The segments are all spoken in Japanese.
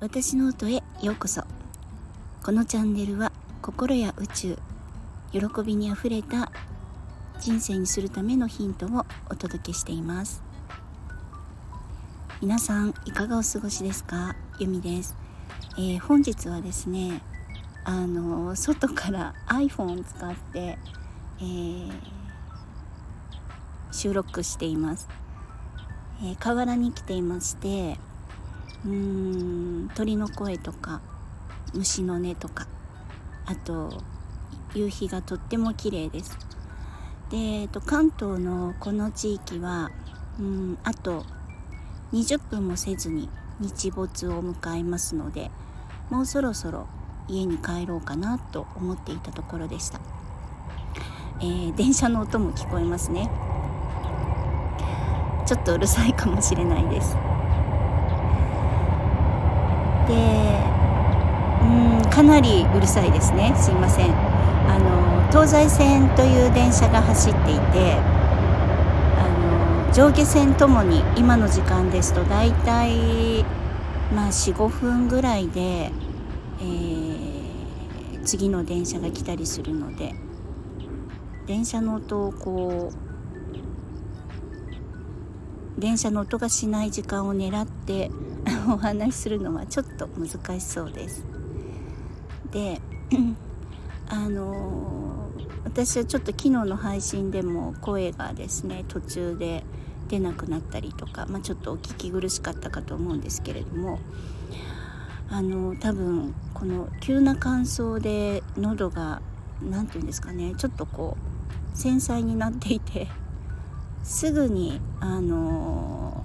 私の音へようこそ。このチャンネルは心や宇宙喜びにあふれた人生にするためのヒントをお届けしています。皆さんいかがお過ごしですか？ゆみです、えー、本日はですねあの外から iPhone を使って、えー、収録しています、えー、河原に来ていましてうーん鳥の声とか虫の音とかあと夕日がとっても綺麗です。で、えっと、関東のこの地域はうんあと20分もせずに日没を迎えますのでもうそろそろ家に帰ろうかなと思っていたところでした、えー、電車の音も聞こえますね。ちょっとうるさいかもしれないです。でうんかなりうるさいですね。すいません。あの東西線という電車が走っていてあの上下線ともに今の時間ですと大体まあ45分ぐらいで、えー、次の電車が来たりするので電車の音をこう電車の音がしない時間を狙ってお話しするのはちょっと難しそうです。で あの私はちょっと昨日の配信でも声がですね途中で出なくなったりとか、まあ、ちょっとお聞き苦しかったかと思うんですけれどもあの多分この急な乾燥で喉が何て言うんですかねちょっとこう繊細になっていてすぐにあの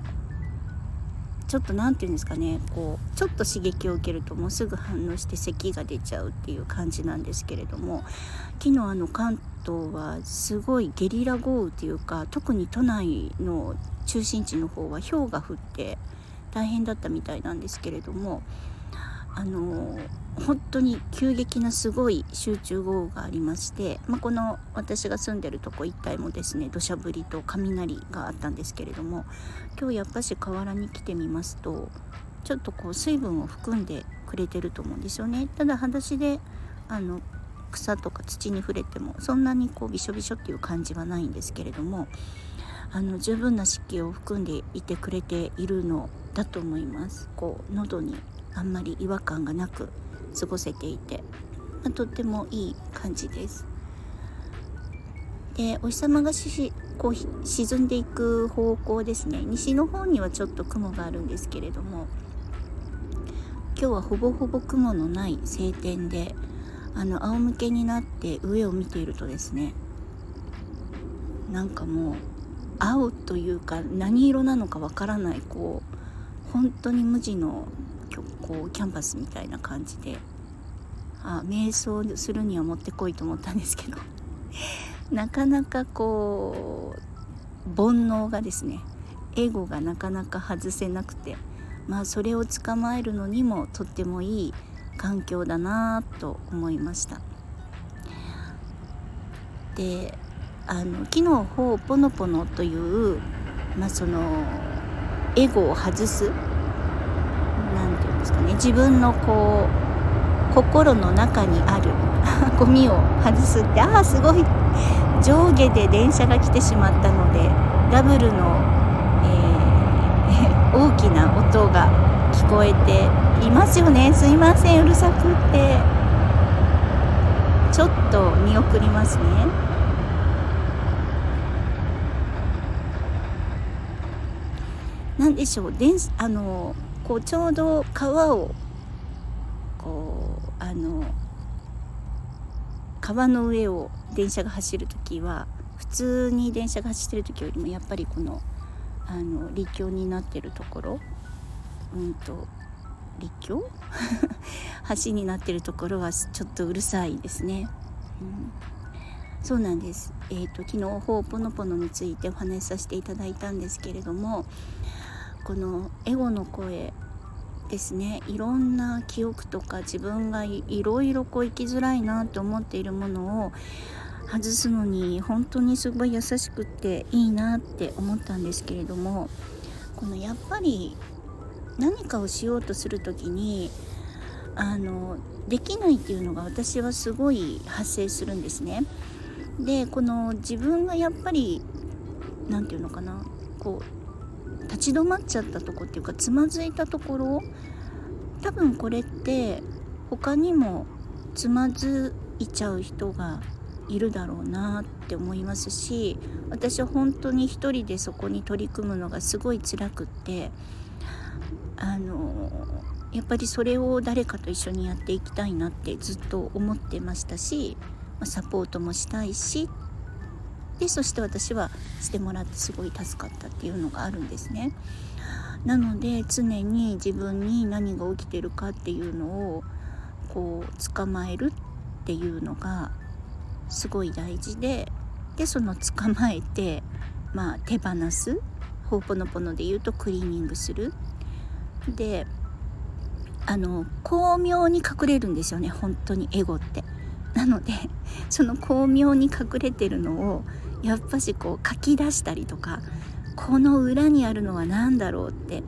ちょっと何て言うんですかねこうちょっと刺激を受けるともうすぐ反応して咳が出ちゃうっていう感じなんですけれども昨日あの関東はすごいゲリラ豪雨というか特に都内の中心地の方は氷が降って大変だったみたいなんですけれどもあの本当に急激なすごい集中豪雨がありまして、まあ、この私が住んでるとこ一帯もですね土砂降りと雷があったんですけれども今日やっぱし河原に来てみますとちょっとこう水分を含んでくれてると思うんですよね。ただ裸足であの草とか土に触れてもそんなにこうびしょびしょっていう感じはないんですけれどもあの十分な湿気を含んでいてくれているのだと思います。こう喉にあんまり違和感がなく過ごせていて、まあ、とってもいい感じです。でお日様がしこう沈んでいく方向ですね西の方にはちょっと雲があるんですけれども今日はほぼほぼ雲のない晴天であの仰向けになって上を見ているとですねなんかもう青というか何色なのかわからないこう本当に無地のこうキャンバスみたいな感じであ瞑想するにはもってこいと思ったんですけど なかなかこう煩悩がですねエゴがなかなか外せなくてまあそれを捕まえるのにもとってもいい環境だなと思いました。であの昨日「ほうぽのぽの」という、まあ、そのエゴを外すですかね。自分のこう心の中にある ゴミを外すってああすごい。上下で電車が来てしまったのでダブルの、えー、大きな音が聞こえていますよね。すいませんうるさくって。ちょっと見送りますね。何でしょう。であのこうちょうど川をこうあの川の上を電車が走る時は普通に電車が走ってる時よりもやっぱりこのあの立橋になってるところうんと立橋？橋になってるところはちょっとうるさいですね。うん。そうなんです、えーと、昨日「ほうぽのぽの」についてお話しさせていただいたんですけれどもこのエゴの声ですねいろんな記憶とか自分がいろいろこう生きづらいなと思っているものを外すのに本当にすごい優しくっていいなって思ったんですけれどもこのやっぱり何かをしようとする時にあのできないっていうのが私はすごい発生するんですね。でこの自分がやっぱり何て言うのかなこう立ち止まっちゃったとこっていうかつまずいたところ多分これって他にもつまずいちゃう人がいるだろうなって思いますし私は本当に一人でそこに取り組むのがすごい辛くってあのやっぱりそれを誰かと一緒にやっていきたいなってずっと思ってましたしサポートもしたいしでそして私はしてもらってすごい助かったっていうのがあるんですね。なので常に自分に何が起きてるかっていうのをこう捕まえるっていうのがすごい大事ででその捕まえて、まあ、手放すほうぽのぽので言うとクリーニングするであの巧妙に隠れるんですよね本当にエゴってなのでその巧妙に隠れてるのをやっぱしこう書き出したりとかこの裏にあるのは何だろうって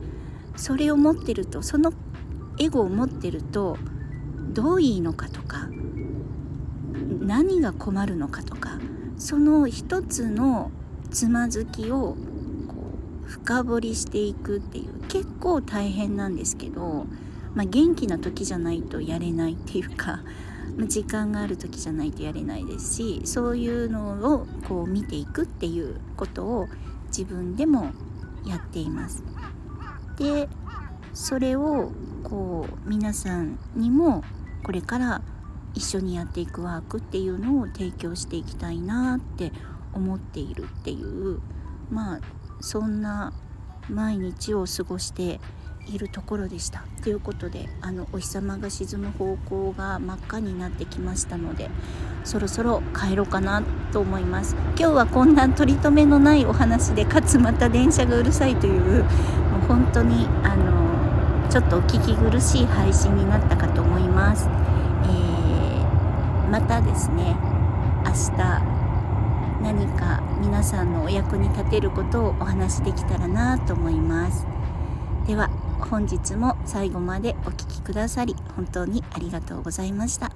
それを持ってるとそのエゴを持ってるとどういいのかとか何が困るのかとかその一つのつまずきをこう深掘りしていくっていう結構大変なんですけど、まあ、元気な時じゃないとやれないっていうか ま時間がある時じゃないとやれないですしそういうのをこう見ていくっていうことを自分でもやっています。でそれをこう皆さんにもこれから一緒にやっていくワークっていうのを提供していきたいなって思っているっていうまあそんな毎日を過ごしているところでした。ということであのお日様が沈む方向が真っ赤になってきましたのでそろそろ帰ろうかなと思います。今日はこんな取り留めのないお話でかつまた電車がうるさいというもう本当にあのちょっとお聞き苦しい配信になったかと思います、えー、またですね明日何か皆さんのお役に立てることをお話しできたらなと思います。では本日も最後までお聴きくださり本当にありがとうございました。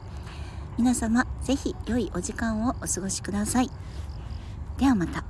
皆様是非良いお時間をお過ごしください。ではまた。